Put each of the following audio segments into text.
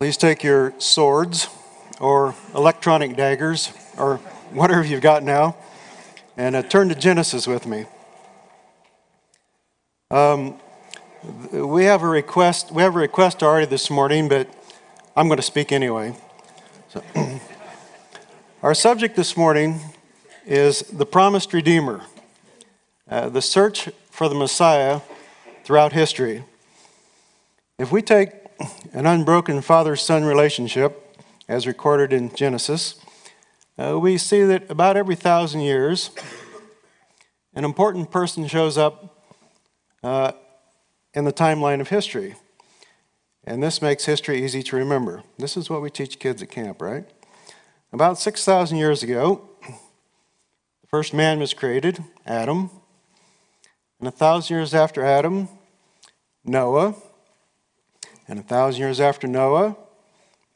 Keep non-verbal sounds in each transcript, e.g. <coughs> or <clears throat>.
Please take your swords or electronic daggers or whatever you've got now and uh, turn to Genesis with me. Um, we have a request. We have a request already this morning, but I'm going to speak anyway. So, <clears throat> our subject this morning is the promised Redeemer, uh, the search for the Messiah throughout history. If we take an unbroken father son relationship, as recorded in Genesis, uh, we see that about every thousand years, an important person shows up uh, in the timeline of history. And this makes history easy to remember. This is what we teach kids at camp, right? About 6,000 years ago, the first man was created, Adam. And a thousand years after Adam, Noah. And a thousand years after Noah,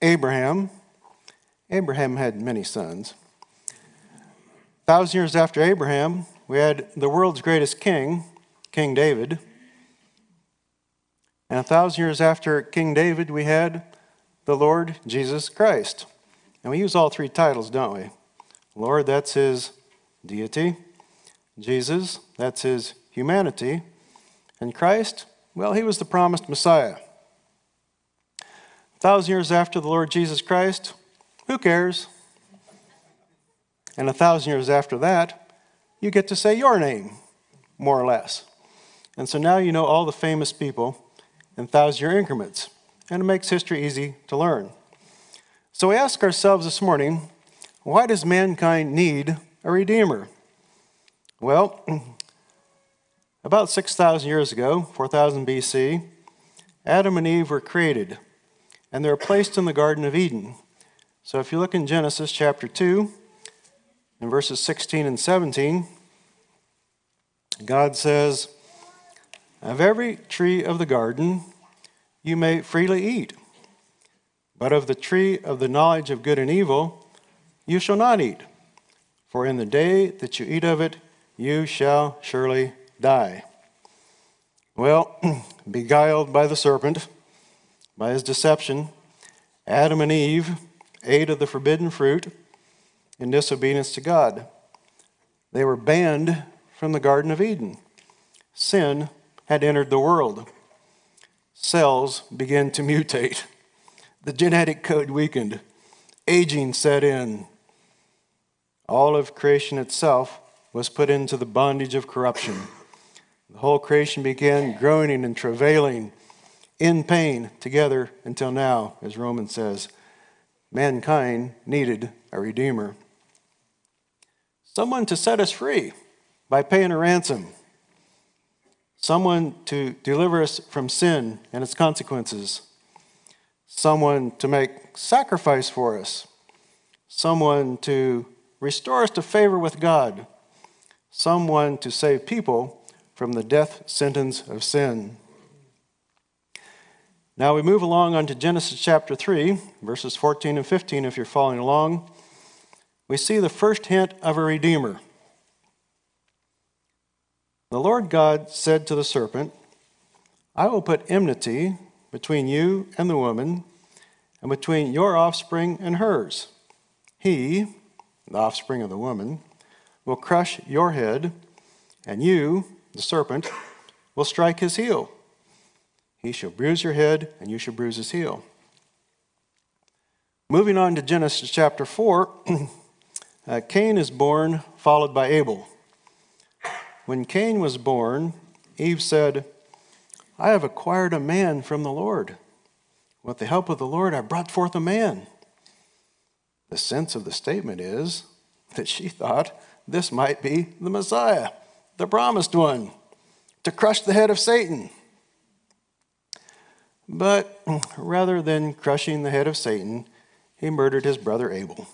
Abraham. Abraham had many sons. A thousand years after Abraham, we had the world's greatest king, King David. And a thousand years after King David, we had the Lord Jesus Christ. And we use all three titles, don't we? Lord, that's his deity. Jesus, that's his humanity. And Christ, well, he was the promised Messiah. Thousand years after the Lord Jesus Christ, who cares? And a thousand years after that, you get to say your name, more or less. And so now you know all the famous people in thousand year increments, and it makes history easy to learn. So we ask ourselves this morning why does mankind need a redeemer? Well, <clears throat> about 6,000 years ago, 4000 BC, Adam and Eve were created, and they're placed in the Garden of Eden. So if you look in Genesis chapter 2, in verses 16 and 17, God says, Of every tree of the garden you may freely eat, but of the tree of the knowledge of good and evil you shall not eat. For in the day that you eat of it, you shall surely die. Well, <clears throat> beguiled by the serpent, by his deception, Adam and Eve ate of the forbidden fruit in disobedience to God. They were banned from the Garden of Eden. Sin had entered the world. Cells began to mutate. The genetic code weakened. Aging set in. All of creation itself was put into the bondage of corruption. The whole creation began groaning and travailing in pain together until now, as Romans says. Mankind needed a Redeemer. Someone to set us free by paying a ransom. Someone to deliver us from sin and its consequences. Someone to make sacrifice for us. Someone to restore us to favor with God. Someone to save people from the death sentence of sin. Now we move along onto Genesis chapter 3, verses 14 and 15, if you're following along. We see the first hint of a Redeemer. The Lord God said to the serpent, I will put enmity between you and the woman, and between your offspring and hers. He, the offspring of the woman, will crush your head, and you, the serpent, will strike his heel. He shall bruise your head, and you shall bruise his heel. Moving on to Genesis chapter 4, <clears throat> uh, Cain is born, followed by Abel. When Cain was born, Eve said, I have acquired a man from the Lord. With the help of the Lord, I brought forth a man. The sense of the statement is that she thought this might be the Messiah the promised one, to crush the head of Satan. But rather than crushing the head of Satan, he murdered his brother Abel.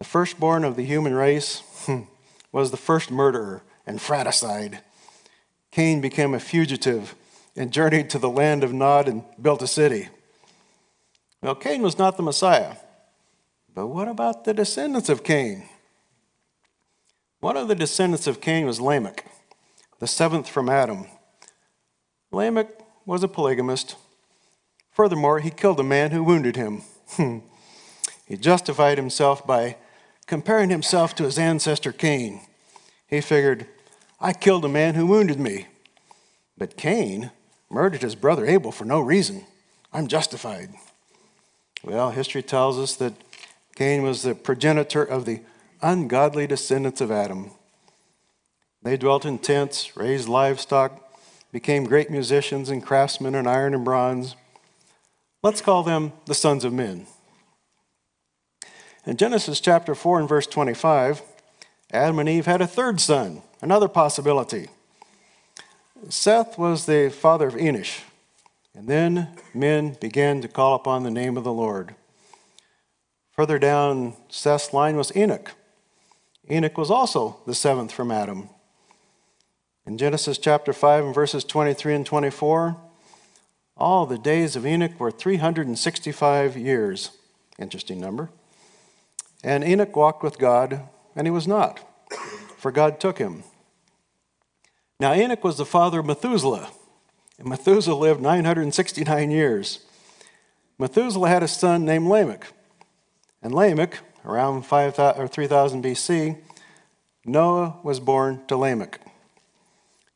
The firstborn of the human race hmm, was the first murderer and fratricide. Cain became a fugitive and journeyed to the land of Nod and built a city. Well, Cain was not the Messiah. But what about the descendants of Cain? One of the descendants of Cain was Lamech, the seventh from Adam. Lamech was a polygamist. Furthermore, he killed a man who wounded him. Hmm. he justified himself by comparing himself to his ancestor Cain. He figured, I killed a man who wounded me. But Cain murdered his brother Abel for no reason. I'm justified. Well, history tells us that Cain was the progenitor of the ungodly descendants of Adam. They dwelt in tents, raised livestock, became great musicians and craftsmen in iron and bronze. Let's call them the sons of men. In Genesis chapter 4 and verse 25, Adam and Eve had a third son, another possibility. Seth was the father of Enosh, and then men began to call upon the name of the Lord. Further down Seth's line was Enoch. Enoch was also the seventh from Adam. In Genesis chapter 5 and verses 23 and 24, all the days of Enoch were 365 years. Interesting number. And Enoch walked with God, and he was not, for God took him. Now, Enoch was the father of Methuselah, and Methuselah lived 969 years. Methuselah had a son named Lamech. And Lamech, around 5, or 3000 BC, Noah was born to Lamech.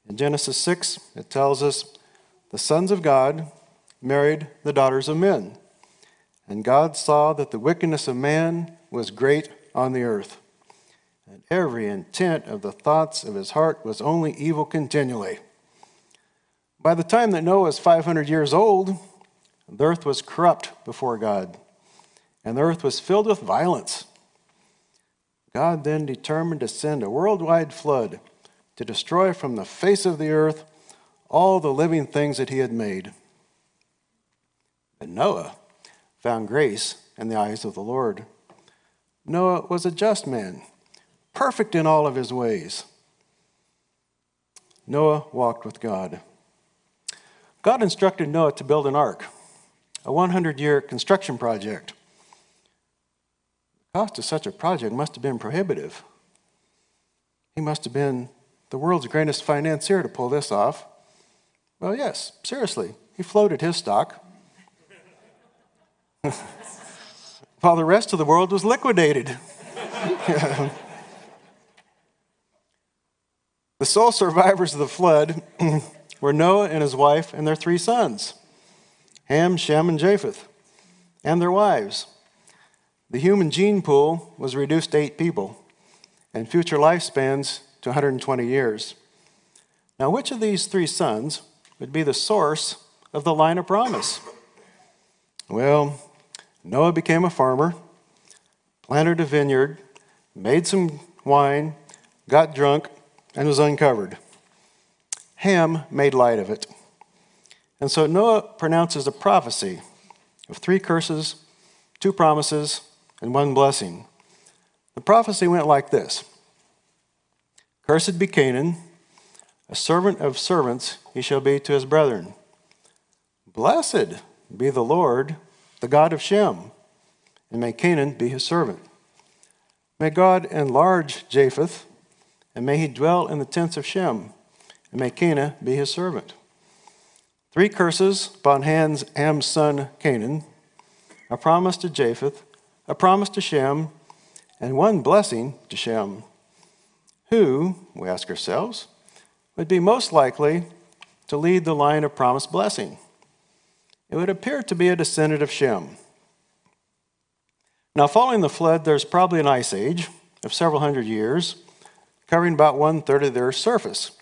In Genesis 6, it tells us the sons of God married the daughters of men. And God saw that the wickedness of man was great on the earth. And every intent of the thoughts of his heart was only evil continually. By the time that Noah was 500 years old, the earth was corrupt before God, and the earth was filled with violence. God then determined to send a worldwide flood to destroy from the face of the earth all the living things that he had made. But Noah found grace in the eyes of the Lord. Noah was a just man, perfect in all of his ways. Noah walked with God. God instructed Noah to build an ark, a 100 year construction project. The cost of such a project must have been prohibitive. He must have been the world's greatest financier to pull this off. Well, yes, seriously, he floated his stock. <laughs> While the rest of the world was liquidated. <laughs> the sole survivors of the flood <clears throat> were Noah and his wife and their three sons Ham, Shem, and Japheth, and their wives. The human gene pool was reduced to eight people, and future lifespans to 120 years. Now, which of these three sons would be the source of the line of promise? Well, Noah became a farmer, planted a vineyard, made some wine, got drunk, and was uncovered. Ham made light of it. And so Noah pronounces a prophecy of three curses, two promises, and one blessing. The prophecy went like this Cursed be Canaan, a servant of servants he shall be to his brethren. Blessed be the Lord, the God of Shem, and may Canaan be his servant. May God enlarge Japheth, and may he dwell in the tents of Shem, and may Canaan be his servant. Three curses upon Ham's, Ham's son Canaan, a promise to Japheth, a promise to Shem, and one blessing to Shem who, we ask ourselves, would be most likely to lead the line of promised blessing? It would appear to be a descendant of Shem. Now, following the flood, there's probably an ice age of several hundred years, covering about one third of the Earth's surface.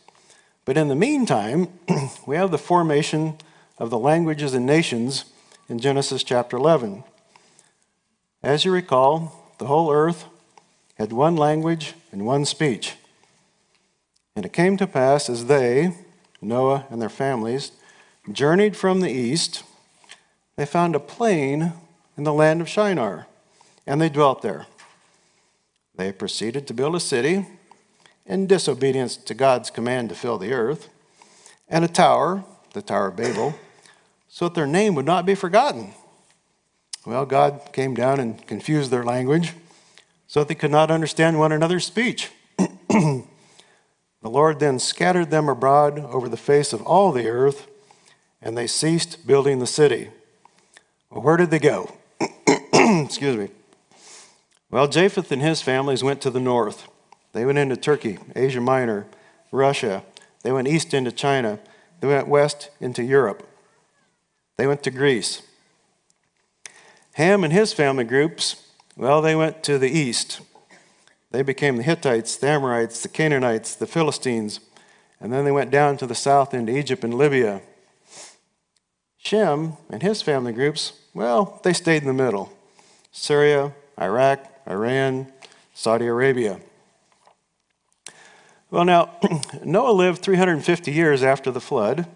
But in the meantime, <clears throat> we have the formation of the languages and nations in Genesis chapter 11. As you recall, the whole earth had one language and one speech. And it came to pass as they, Noah and their families, journeyed from the east, they found a plain in the land of Shinar, and they dwelt there. They proceeded to build a city in disobedience to God's command to fill the earth, and a tower, the Tower of Babel, so that their name would not be forgotten. Well, God came down and confused their language so they could not understand one another's speech. <clears throat> the Lord then scattered them abroad over the face of all the earth, and they ceased building the city. Well, where did they go? <clears throat> Excuse me. Well, Japheth and his families went to the north. They went into Turkey, Asia Minor, Russia. They went east into China. They went west into Europe. They went to Greece. Ham and his family groups, well, they went to the east. They became the Hittites, the Amorites, the Canaanites, the Philistines, and then they went down to the south into Egypt and Libya. Shem and his family groups, well, they stayed in the middle Syria, Iraq, Iran, Saudi Arabia. Well, now, <clears throat> Noah lived 350 years after the flood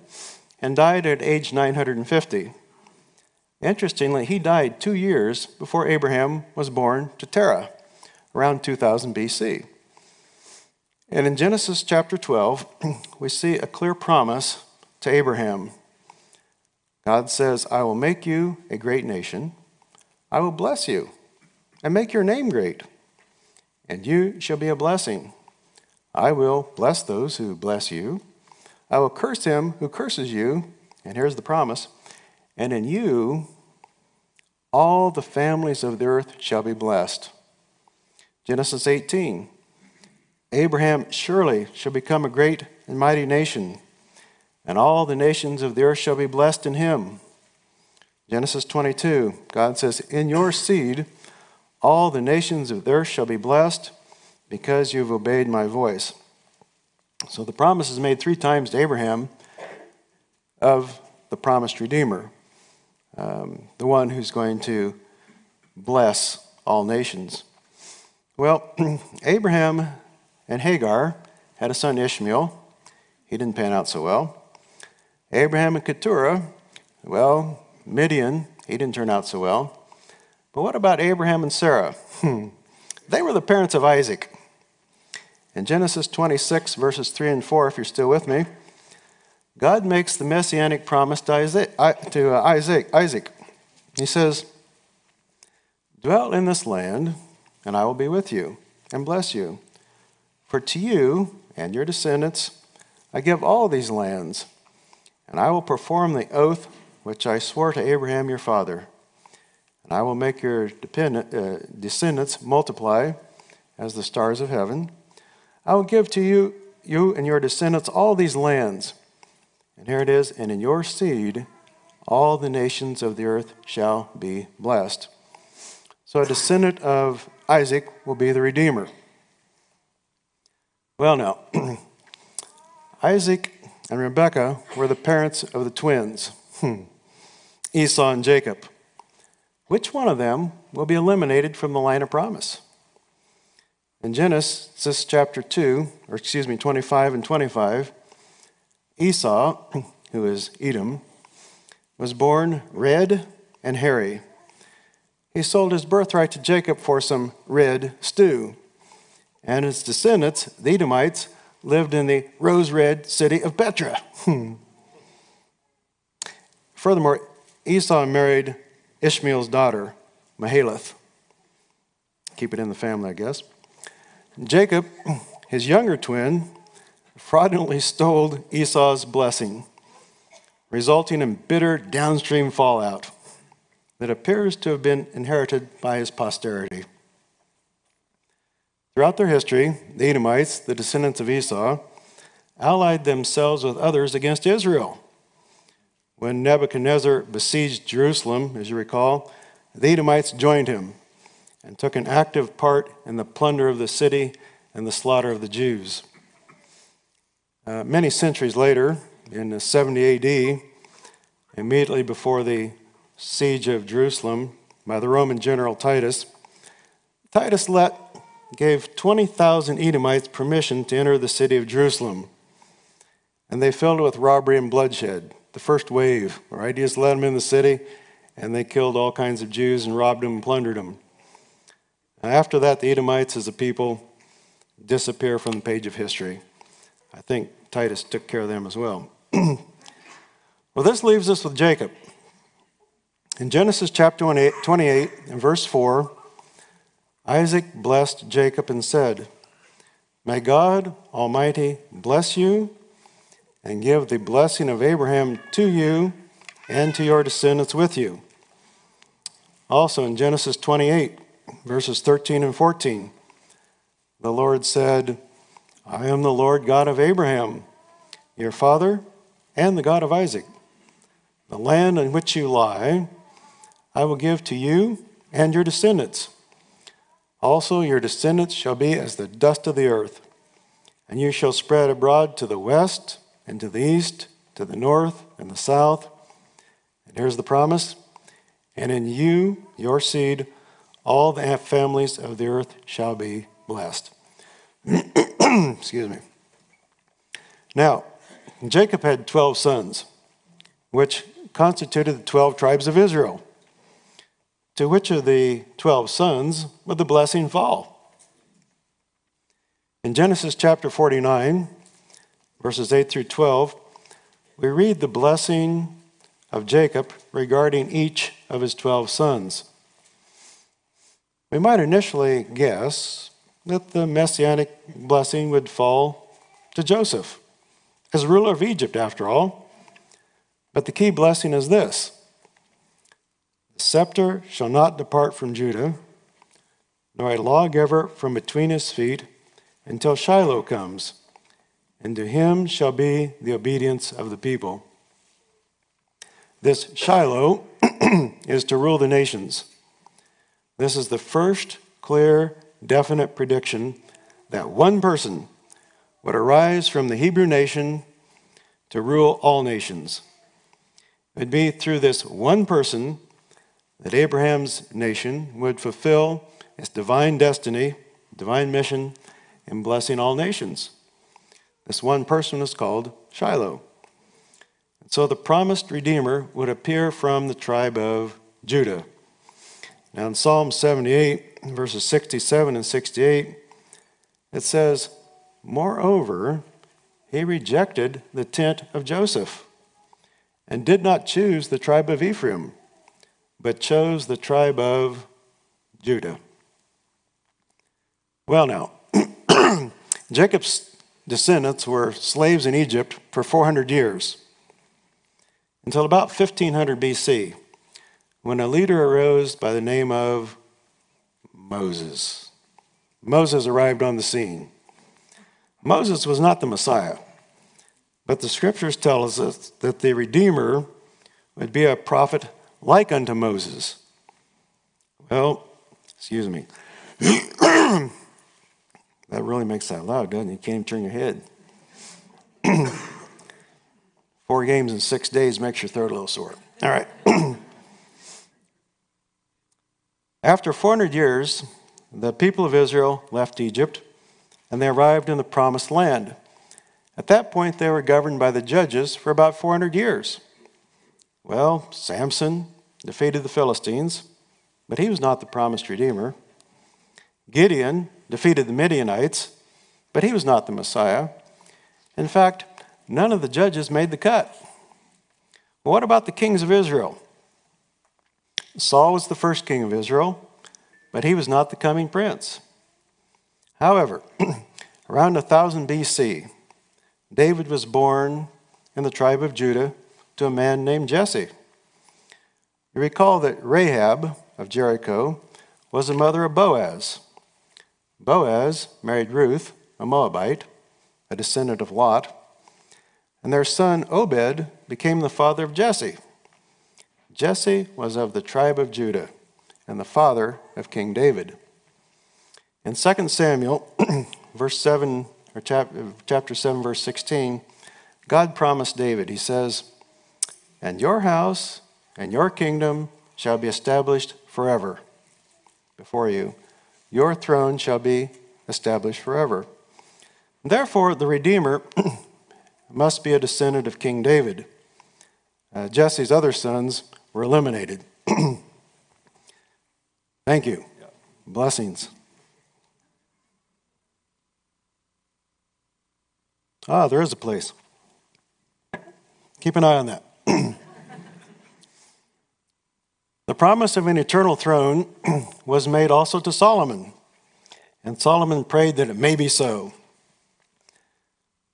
and died at age 950. Interestingly, he died two years before Abraham was born to Terah, around 2000 BC. And in Genesis chapter 12, <clears throat> we see a clear promise to Abraham. God says, I will make you a great nation, I will bless you and make your name great, and you shall be a blessing. I will bless those who bless you. I will curse him who curses you. And here's the promise and in you all the families of the earth shall be blessed. Genesis 18 Abraham surely shall become a great and mighty nation, and all the nations of the earth shall be blessed in him. Genesis 22 God says, In your seed all the nations of the earth shall be blessed because you've obeyed my voice. So the promise is made three times to Abraham of the promised Redeemer, um, the one who's going to bless all nations. Well, <clears throat> Abraham and Hagar had a son Ishmael. He didn't pan out so well. Abraham and Keturah, well, Midian, he didn't turn out so well. But what about Abraham and Sarah? <laughs> They were the parents of Isaac. In Genesis 26, verses 3 and 4, if you're still with me, God makes the messianic promise to Isaac. To Isaac, Isaac. He says, Dwell in this land, and I will be with you and bless you. For to you and your descendants I give all these lands, and I will perform the oath which I swore to Abraham your father and I will make your uh, descendants multiply as the stars of heaven. I will give to you, you and your descendants all these lands. And here it is, and in your seed all the nations of the earth shall be blessed. So a descendant of Isaac will be the Redeemer. Well, now, <clears throat> Isaac and Rebekah were the parents of the twins. <clears throat> Esau and Jacob. Which one of them will be eliminated from the line of promise? In Genesis chapter 2, or excuse me, 25 and 25, Esau, who is Edom, was born red and hairy. He sold his birthright to Jacob for some red stew. And his descendants, the Edomites, lived in the rose red city of Petra. <laughs> Furthermore, Esau married Ishmael's daughter, Mahalath. Keep it in the family, I guess. Jacob, his younger twin, fraudulently stole Esau's blessing, resulting in bitter downstream fallout that appears to have been inherited by his posterity. Throughout their history, the Edomites, the descendants of Esau, allied themselves with others against Israel. When Nebuchadnezzar besieged Jerusalem, as you recall, the Edomites joined him and took an active part in the plunder of the city and the slaughter of the Jews. Uh, many centuries later, in 70 AD, immediately before the siege of Jerusalem by the Roman general Titus, Titus let, gave 20,000 Edomites permission to enter the city of Jerusalem, and they filled it with robbery and bloodshed the first wave, right? He just let them in the city, and they killed all kinds of Jews and robbed them and plundered them. after that, the Edomites as a people disappear from the page of history. I think Titus took care of them as well. <clears throat> well, this leaves us with Jacob. In Genesis chapter 28 and verse 4, Isaac blessed Jacob and said, May God Almighty bless you and give the blessing of Abraham to you and to your descendants with you. Also in Genesis 28, verses 13 and 14, the Lord said, I am the Lord God of Abraham, your father, and the God of Isaac. The land in which you lie, I will give to you and your descendants. Also, your descendants shall be as the dust of the earth, and you shall spread abroad to the west and to the east, to the north and the south. And here's the promise and in you, your seed, all the families of the earth shall be blessed. <coughs> Excuse me. Now, Jacob had 12 sons, which constituted the 12 tribes of Israel. To which of the 12 sons would the blessing fall? In Genesis chapter 49, verses 8 through 12, we read the blessing of Jacob regarding each of his 12 sons. We might initially guess that the messianic blessing would fall to Joseph as ruler of Egypt, after all. But the key blessing is this The scepter shall not depart from Judah, nor a lawgiver from between his feet, until Shiloh comes, and to him shall be the obedience of the people. This Shiloh <clears throat> is to rule the nations. This is the first clear, definite prediction that one person would arise from the Hebrew nation to rule all nations. It would be through this one person that Abraham's nation would fulfill its divine destiny, divine mission, in blessing all nations. This one person is called Shiloh. And So the promised Redeemer would appear from the tribe of Judah. Now in Psalm 78, verses 67 and 68, it says, Moreover, he rejected the tent of Joseph and did not choose the tribe of Ephraim, but chose the tribe of Judah. Well, now, <clears throat> Jacob's descendants were slaves in Egypt for 400 years until about 1500 BC, when a leader arose by the name of Moses. Moses arrived on the scene. Moses was not the Messiah, but the scriptures tell us that the Redeemer would be a prophet like unto Moses. Well, excuse me. <coughs> that really makes that loud, doesn't it? You can't even turn your head. <coughs> Four games in six days makes your throat a little sore. All right. <coughs> After 400 years, the people of Israel left Egypt and they arrived in the promised land. At that point, they were governed by the judges for about 400 years. Well, Samson defeated the Philistines, but he was not the promised Redeemer. Gideon defeated the Midianites, but he was not the Messiah. In fact, none of the judges made the cut. what about the kings of Israel? Saul was the first king of Israel, but he was not the coming prince. However, <clears throat> around 1000 BC, David was born in the tribe of Judah to a man named Jesse. You recall that Rahab of Jericho was the mother of Boaz. Boaz married Ruth, a Moabite, a descendant of Lot, and their son Obed became the father of Jesse. Jesse was of the tribe of Judah and the father of King David. In 2 Samuel, <clears throat> verse 7, or chapter 7, verse 16, God promised David, He says, And your house and your kingdom shall be established forever before you. Your throne shall be established forever. Therefore, the Redeemer <clears throat> must be a descendant of King David. Uh, Jesse's other sons were eliminated. <clears throat> Thank you. Blessings. Ah, there is a place. Keep an eye on that. <clears throat> the promise of an eternal throne <clears throat> was made also to Solomon, and Solomon prayed that it may be so.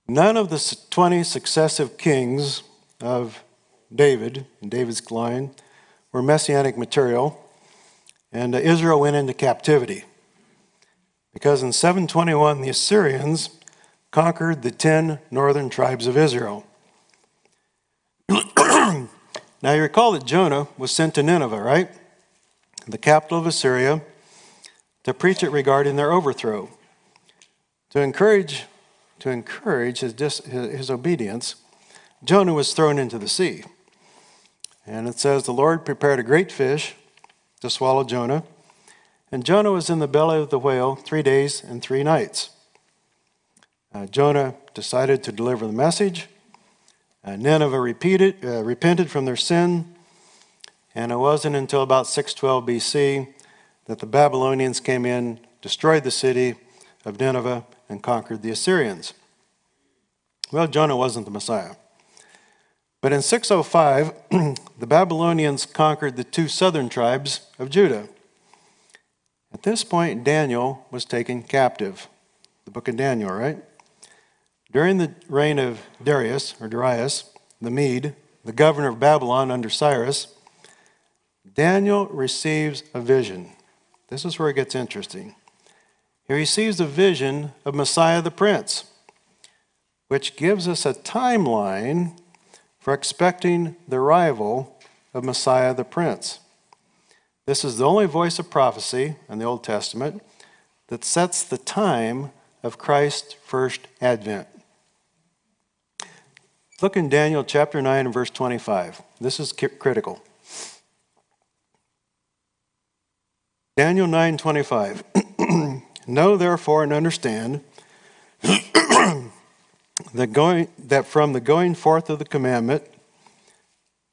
None of the 20 successive kings of David, and David's line, were messianic material, and uh, Israel went into captivity. Because in 721, the Assyrians conquered the 10 northern tribes of Israel. <clears throat> now, you recall that Jonah was sent to Nineveh, right? The capital of Assyria, to preach it regarding their overthrow. To encourage, to encourage his, dis, his obedience, Jonah was thrown into the sea. And it says, The Lord prepared a great fish to swallow Jonah. And Jonah was in the belly of the whale three days and three nights. Uh, Jonah decided to deliver the message. Uh, Nineveh repeated, uh, repented from their sin. And it wasn't until about 612 BC that the Babylonians came in, destroyed the city of Nineveh, and conquered the Assyrians. Well, Jonah wasn't the Messiah. But in 605, <clears throat> the Babylonians conquered the two southern tribes of Judah. At this point, Daniel was taken captive. The book of Daniel, right? During the reign of Darius, or Darius, the Mede, the governor of Babylon under Cyrus, Daniel receives a vision. This is where it gets interesting. He receives a vision of Messiah the Prince, which gives us a timeline for expecting the arrival of Messiah the Prince. This is the only voice of prophecy in the Old Testament that sets the time of Christ's first advent. Look in Daniel chapter 9 and verse 25. This is critical. Daniel 9:25 <clears throat> Know therefore and understand <clears throat> that going that from the going forth of the commandment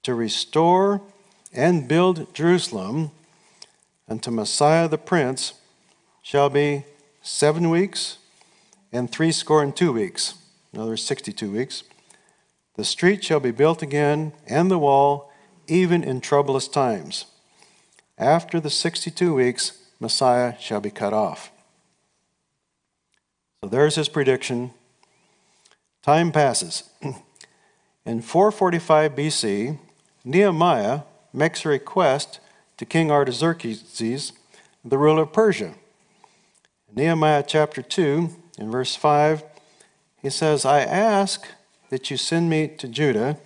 to restore and build Jerusalem unto Messiah the Prince shall be seven weeks and threescore and two weeks. In other words, 62 weeks. The street shall be built again, and the wall, even in troublous times. After the 62 weeks, Messiah shall be cut off. So there's his prediction. Time passes. <clears throat> In 445 BC, Nehemiah makes a request to King Artaxerxes, the ruler of Persia. Nehemiah chapter 2, in verse 5, he says, I ask that you send me to Judah,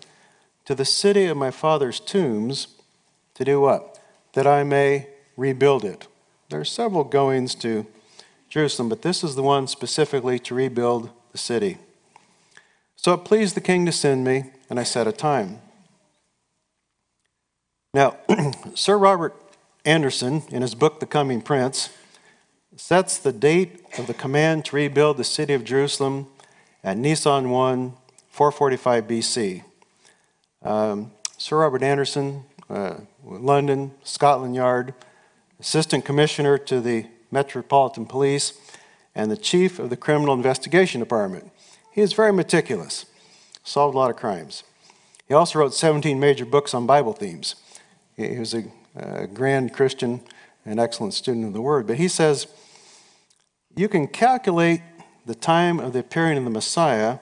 to the city of my father's tombs, to do what? That I may rebuild it. There are several goings to Jerusalem, but this is the one specifically to rebuild the city. So it pleased the king to send me, and I set a time. Now, <clears throat> Sir Robert Anderson, in his book, The Coming Prince, sets the date of the command to rebuild the city of Jerusalem at Nisan 1, 445 BC. Um, Sir Robert Anderson, uh, London, Scotland Yard, Assistant Commissioner to the Metropolitan Police, and the Chief of the Criminal Investigation Department. He was very meticulous, solved a lot of crimes. He also wrote 17 major books on Bible themes. He was a, a grand Christian, an excellent student of the Word. But he says, you can calculate the time of the appearing of the Messiah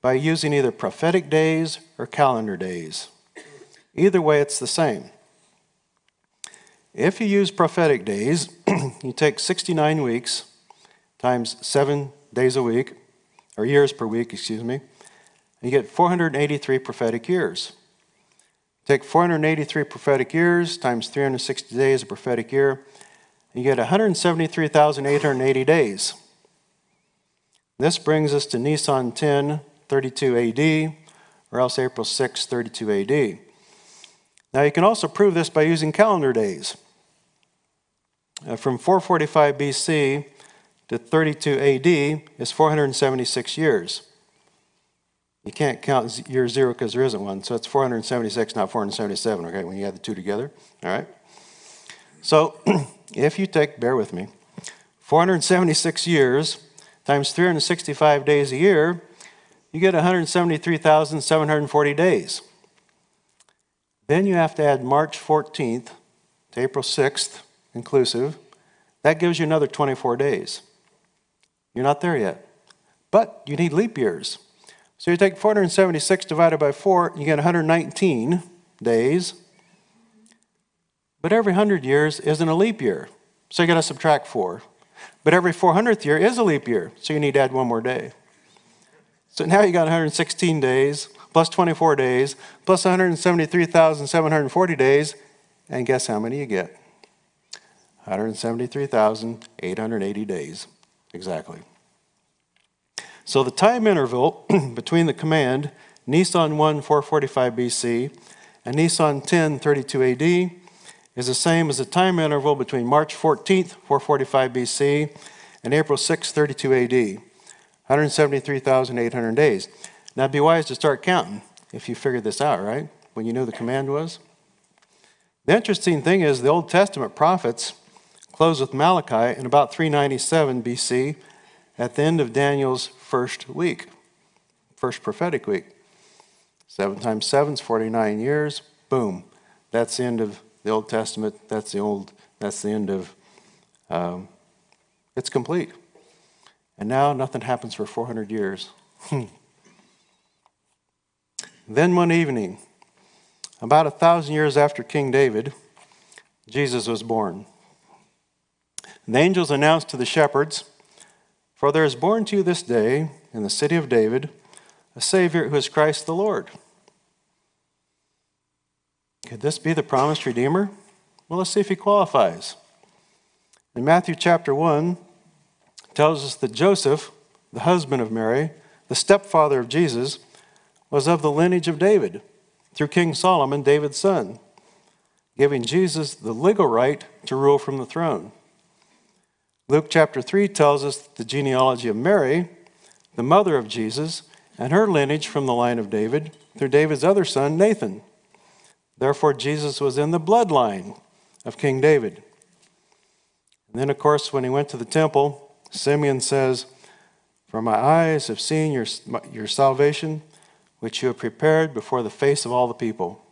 by using either prophetic days or calendar days. Either way, it's the same. If you use prophetic days, <clears throat> you take 69 weeks times seven days a week, or years per week, excuse me, you get 483 prophetic years. Take 483 prophetic years times 360 days a prophetic year, you get 173,880 days. This brings us to Nisan 10, 32 AD, or else April 6, 32 AD. Now, you can also prove this by using calendar days. Uh, from 445 BC to 32 AD is 476 years. You can't count year zero because there isn't one, so it's 476, not 477, okay, when you add the two together, all right? So, <clears throat> if you take, bear with me, 476 years times 365 days a year you get 173,740 days. Then you have to add March 14th to April 6th, inclusive. That gives you another 24 days. You're not there yet. But you need leap years. So you take 476 divided by 4, you get 119 days. But every 100 years isn't a leap year, so you got to subtract 4. But every 400th year is a leap year, so you need to add one more day. So now you got 116 days, plus 24 days, plus 173,740 days, and guess how many you get? 173,880 days, exactly. So the time interval <clears throat> between the command Nisan 1 445 BC and Nisan 10 32 AD is the same as the time interval between March 14th 445 BC and April 6 32 AD, 173,800 days. Now it'd be wise to start counting if you figured this out, right? When you knew the command was. The interesting thing is the Old Testament prophets close with Malachi in about 397 BC at the end of Daniel's first week, first prophetic week. Seven times seven is 49 years. Boom. That's the end of the Old Testament. That's the old. That's the end of. Um, it's complete. And now nothing happens for 400 years. <laughs> then one evening, about a thousand years after King David, Jesus was born. The angels announced to the shepherds, For there is born to you this day in the city of David a Savior who is Christ the Lord. Could this be the promised Redeemer? Well, let's see if he qualifies. In Matthew chapter 1, tells us that Joseph, the husband of Mary, the stepfather of Jesus, was of the lineage of David through King Solomon, David's son, giving Jesus the legal right to rule from the throne. Luke chapter 3 tells us the genealogy of Mary, the mother of Jesus, and her lineage from the line of David through David's other son, Nathan. Therefore, Jesus was in the bloodline of King David. And then, of course, when he went to the temple, Simeon says, For my eyes have seen your, your salvation, which you have prepared before the face of all the people,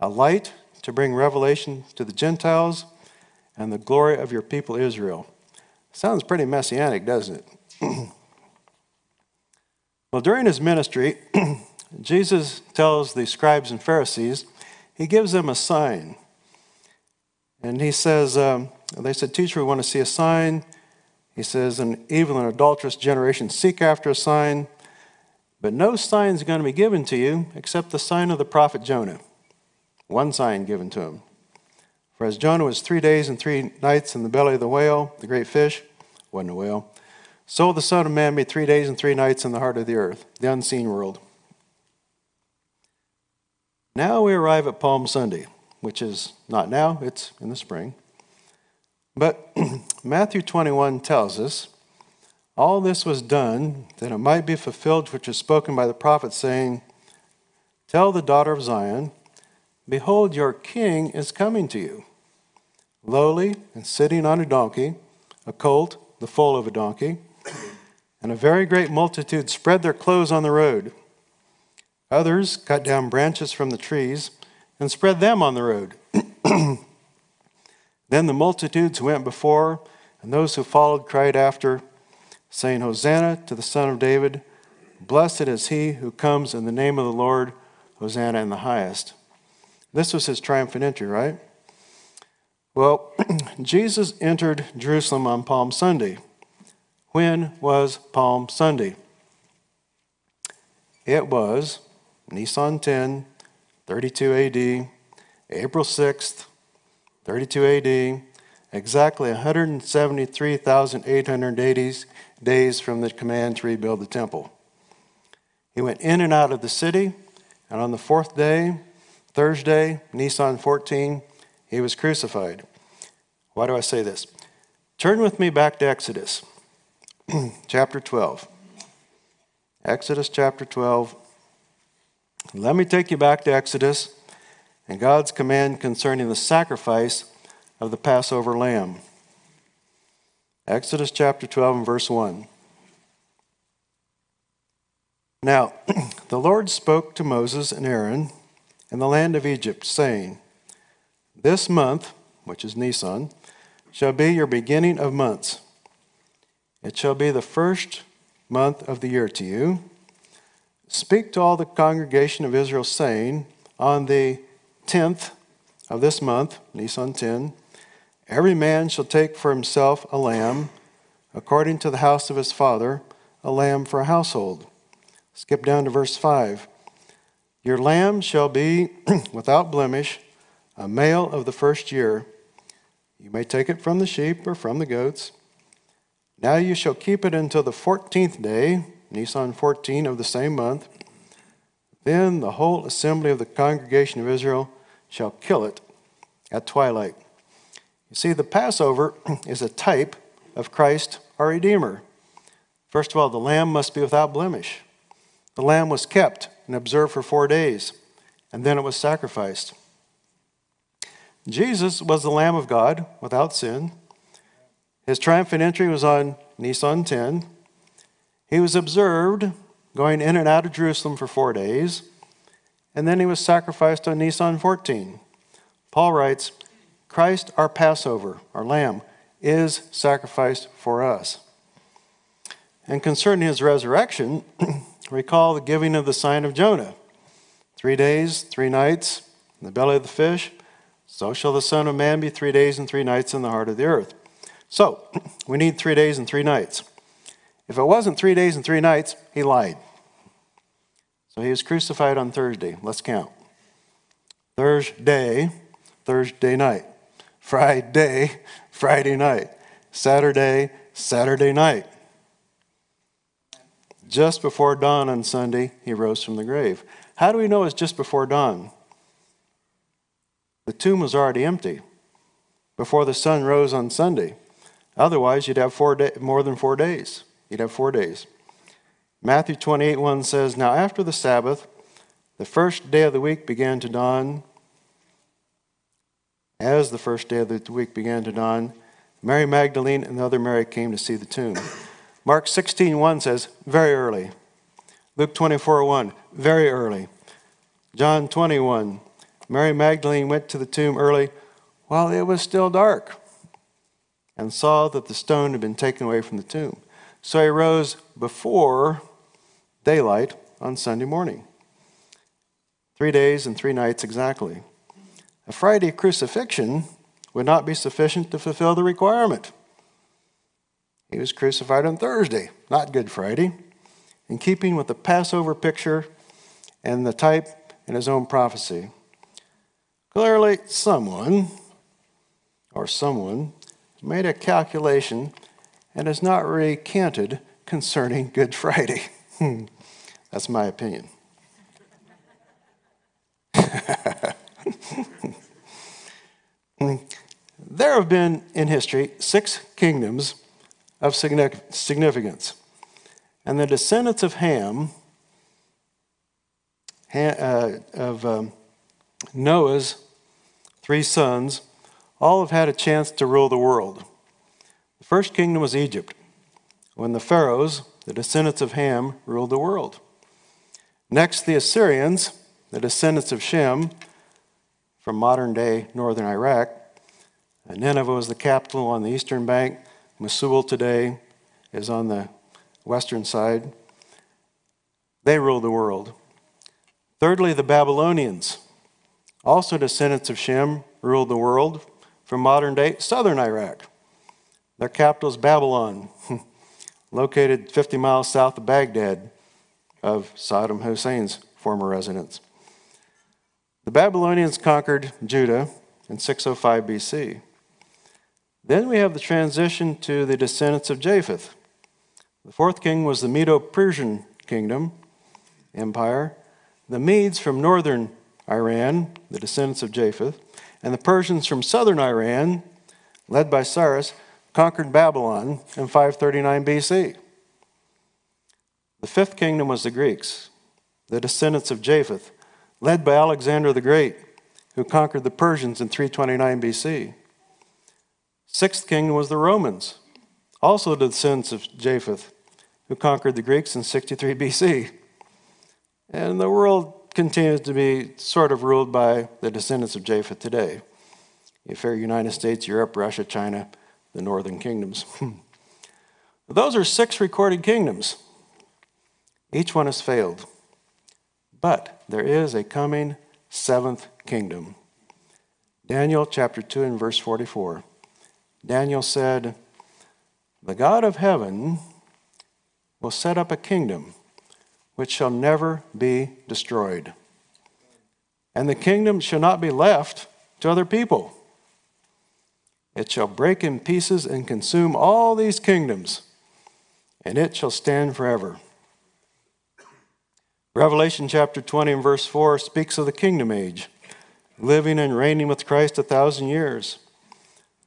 a light to bring revelation to the Gentiles and the glory of your people Israel. Sounds pretty messianic, doesn't it? <clears throat> well, during his ministry, <clears throat> Jesus tells the scribes and Pharisees, he gives them a sign. And he says, um, they said, Teacher, we want to see a sign. He says, An evil and adulterous generation seek after a sign, but no sign is going to be given to you except the sign of the prophet Jonah. One sign given to him. For as Jonah was three days and three nights in the belly of the whale, the great fish, wasn't a whale, so the Son of Man be three days and three nights in the heart of the earth, the unseen world. Now we arrive at Palm Sunday, which is not now, it's in the spring. But <clears throat> Matthew 21 tells us all this was done that it might be fulfilled which was spoken by the prophet, saying, Tell the daughter of Zion, Behold, your king is coming to you lowly and sitting on a donkey, a colt, the foal of a donkey. And a very great multitude spread their clothes on the road. Others cut down branches from the trees and spread them on the road. <clears throat> then the multitudes went before, and those who followed cried after, saying, Hosanna to the Son of David. Blessed is he who comes in the name of the Lord. Hosanna in the highest. This was his triumphant entry, right? Well, <clears throat> Jesus entered Jerusalem on Palm Sunday. When was Palm Sunday? It was Nisan 10, 32 AD, April 6th, 32 AD, exactly 173,880 days from the command to rebuild the temple. He went in and out of the city, and on the fourth day, Thursday, Nisan 14, he was crucified. Why do I say this? Turn with me back to Exodus <clears throat> chapter 12. Exodus chapter 12. Let me take you back to Exodus and God's command concerning the sacrifice of the Passover lamb. Exodus chapter 12 and verse 1. Now, <clears throat> the Lord spoke to Moses and Aaron in the land of Egypt, saying, This month, which is Nisan, shall be your beginning of months. It shall be the first month of the year to you. Speak to all the congregation of Israel, saying, On the tenth of this month, Nisan 10, every man shall take for himself a lamb, according to the house of his father, a lamb for a household. Skip down to verse 5. Your lamb shall be <clears throat> without blemish, a male of the first year. You may take it from the sheep or from the goats. Now you shall keep it until the fourteenth day, Nisan 14 of the same month. Then the whole assembly of the congregation of Israel shall kill it at twilight. You see, the Passover <clears throat> is a type of Christ our Redeemer. First of all, the lamb must be without blemish. The lamb was kept and observed for four days, and then it was sacrificed. Jesus was the Lamb of God without sin. His triumphant entry was on Nisan 10. He was observed going in and out of Jerusalem for four days, and then he was sacrificed on Nisan 14. Paul writes, Christ, our Passover, our Lamb, is sacrificed for us. And concerning his resurrection, <clears throat> recall the giving of the sign of Jonah. Three days, three nights in the belly of the fish, so shall the Son of Man be three days and three nights in the heart of the earth. So, <clears throat> we need three days and three nights. If it wasn't three days and three nights, he lied. So he was crucified on Thursday. Let's count. Thursday, Thursday night. Friday, <laughs> Friday night. Saturday, Saturday night. Just before dawn on Sunday, he rose from the grave. How do we know it's just before dawn? The tomb was already empty before the sun rose on Sunday. Otherwise, you'd have four day, more than four days. You'd have four days. Matthew 28 1 says, Now after the Sabbath, the first day of the week began to dawn. As the first day of the week began to dawn, Mary Magdalene and the other Mary came to see the tomb. Mark 16 1 says, Very early. Luke 24 1, very early. John 21, Mary Magdalene went to the tomb early while it was still dark and saw that the stone had been taken away from the tomb. So he rose before daylight on Sunday morning. Three days and three nights exactly. A Friday crucifixion would not be sufficient to fulfill the requirement. He was crucified on Thursday, not Good Friday, in keeping with the Passover picture and the type in his own prophecy. Clearly, someone or someone made a calculation and has not recanted concerning Good Friday. <laughs> That's my opinion. <laughs> there have been in history six kingdoms of significance. And the descendants of Ham, uh, of um, Noah's three sons, all have had a chance to rule the world. The first kingdom was Egypt, when the Pharaohs, the descendants of Ham, ruled the world. Next, the Assyrians, the descendants of Shem, from modern day northern Iraq. Nineveh was the capital on the eastern bank. Mosul today is on the western side. They ruled the world. Thirdly, the Babylonians, also descendants of Shem, ruled the world from modern day southern Iraq. Their capital is Babylon, <laughs> located 50 miles south of Baghdad, of Saddam Hussein's former residence. The Babylonians conquered Judah in 605 BC. Then we have the transition to the descendants of Japheth. The fourth king was the Medo Persian kingdom, empire. The Medes from northern Iran, the descendants of Japheth and the Persians from southern Iran, led by Cyrus, conquered Babylon in 539 BC. The fifth kingdom was the Greeks, the descendants of Japheth, led by Alexander the Great, who conquered the Persians in 329 BC. Sixth kingdom was the Romans, also the descendants of Japheth, who conquered the Greeks in 63 BC. And the world continues to be sort of ruled by the descendants of Japheth today. If you're United States, Europe, Russia, China, the northern kingdoms. <laughs> Those are six recorded kingdoms. Each one has failed. But there is a coming seventh kingdom. Daniel chapter 2 and verse 44. Daniel said, The God of heaven will set up a kingdom which shall never be destroyed. And the kingdom shall not be left to other people. It shall break in pieces and consume all these kingdoms, and it shall stand forever. Revelation chapter 20 and verse 4 speaks of the kingdom age, living and reigning with Christ a thousand years,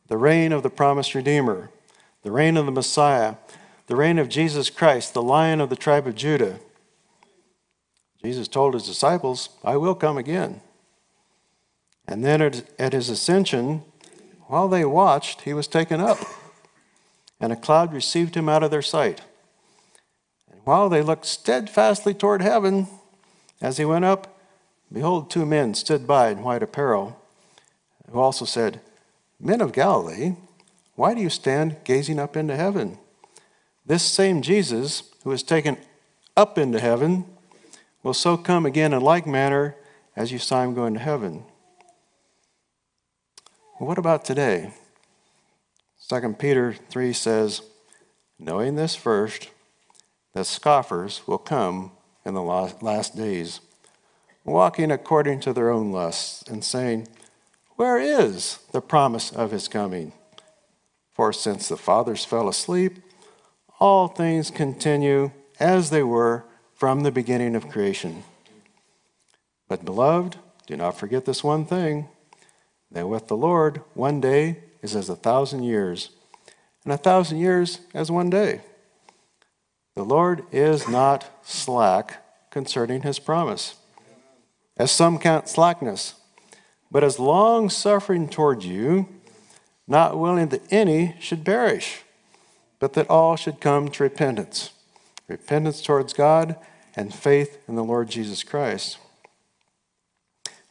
the reign of the promised Redeemer, the reign of the Messiah, the reign of Jesus Christ, the lion of the tribe of Judah. Jesus told his disciples, I will come again. And then at his ascension, while they watched, he was taken up, and a cloud received him out of their sight. And while they looked steadfastly toward heaven, as he went up, behold, two men stood by in white apparel, who also said, Men of Galilee, why do you stand gazing up into heaven? This same Jesus, who is taken up into heaven, will so come again in like manner as you saw him go into heaven. What about today? 2 Peter 3 says, Knowing this first, that scoffers will come in the last days, walking according to their own lusts, and saying, Where is the promise of his coming? For since the fathers fell asleep, all things continue as they were from the beginning of creation. But, beloved, do not forget this one thing that with the Lord, one day is as a thousand years, and a thousand years as one day. The Lord is not slack concerning his promise, as some count slackness, but as long suffering toward you, not willing that any should perish, but that all should come to repentance repentance towards God and faith in the Lord Jesus Christ.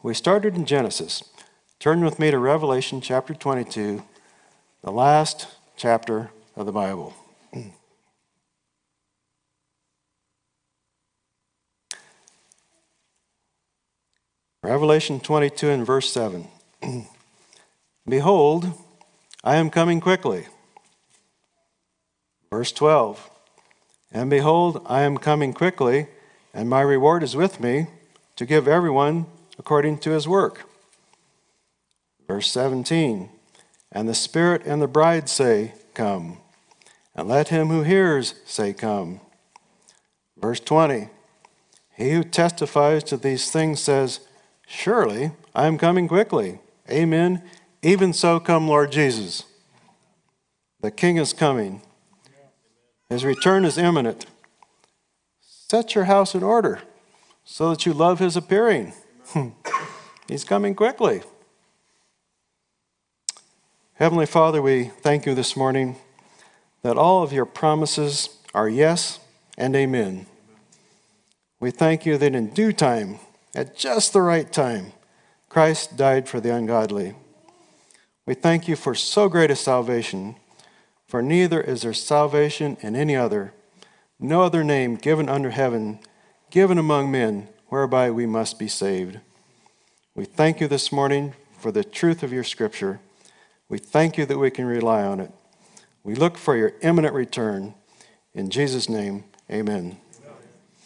We started in Genesis. Turn with me to Revelation chapter 22, the last chapter of the Bible. <clears throat> Revelation 22 and verse 7. <clears throat> Behold, I am coming quickly. Verse 12. And behold, I am coming quickly, and my reward is with me to give everyone according to his work. Verse 17 And the Spirit and the bride say, Come. And let him who hears say, Come. Verse 20 He who testifies to these things says, Surely I am coming quickly. Amen. Even so, come, Lord Jesus. The King is coming. His return is imminent. Set your house in order so that you love his appearing. <laughs> He's coming quickly. Heavenly Father, we thank you this morning that all of your promises are yes and amen. We thank you that in due time, at just the right time, Christ died for the ungodly. We thank you for so great a salvation, for neither is there salvation in any other, no other name given under heaven, given among men, whereby we must be saved. We thank you this morning for the truth of your scripture. We thank you that we can rely on it. We look for your imminent return. In Jesus' name, amen.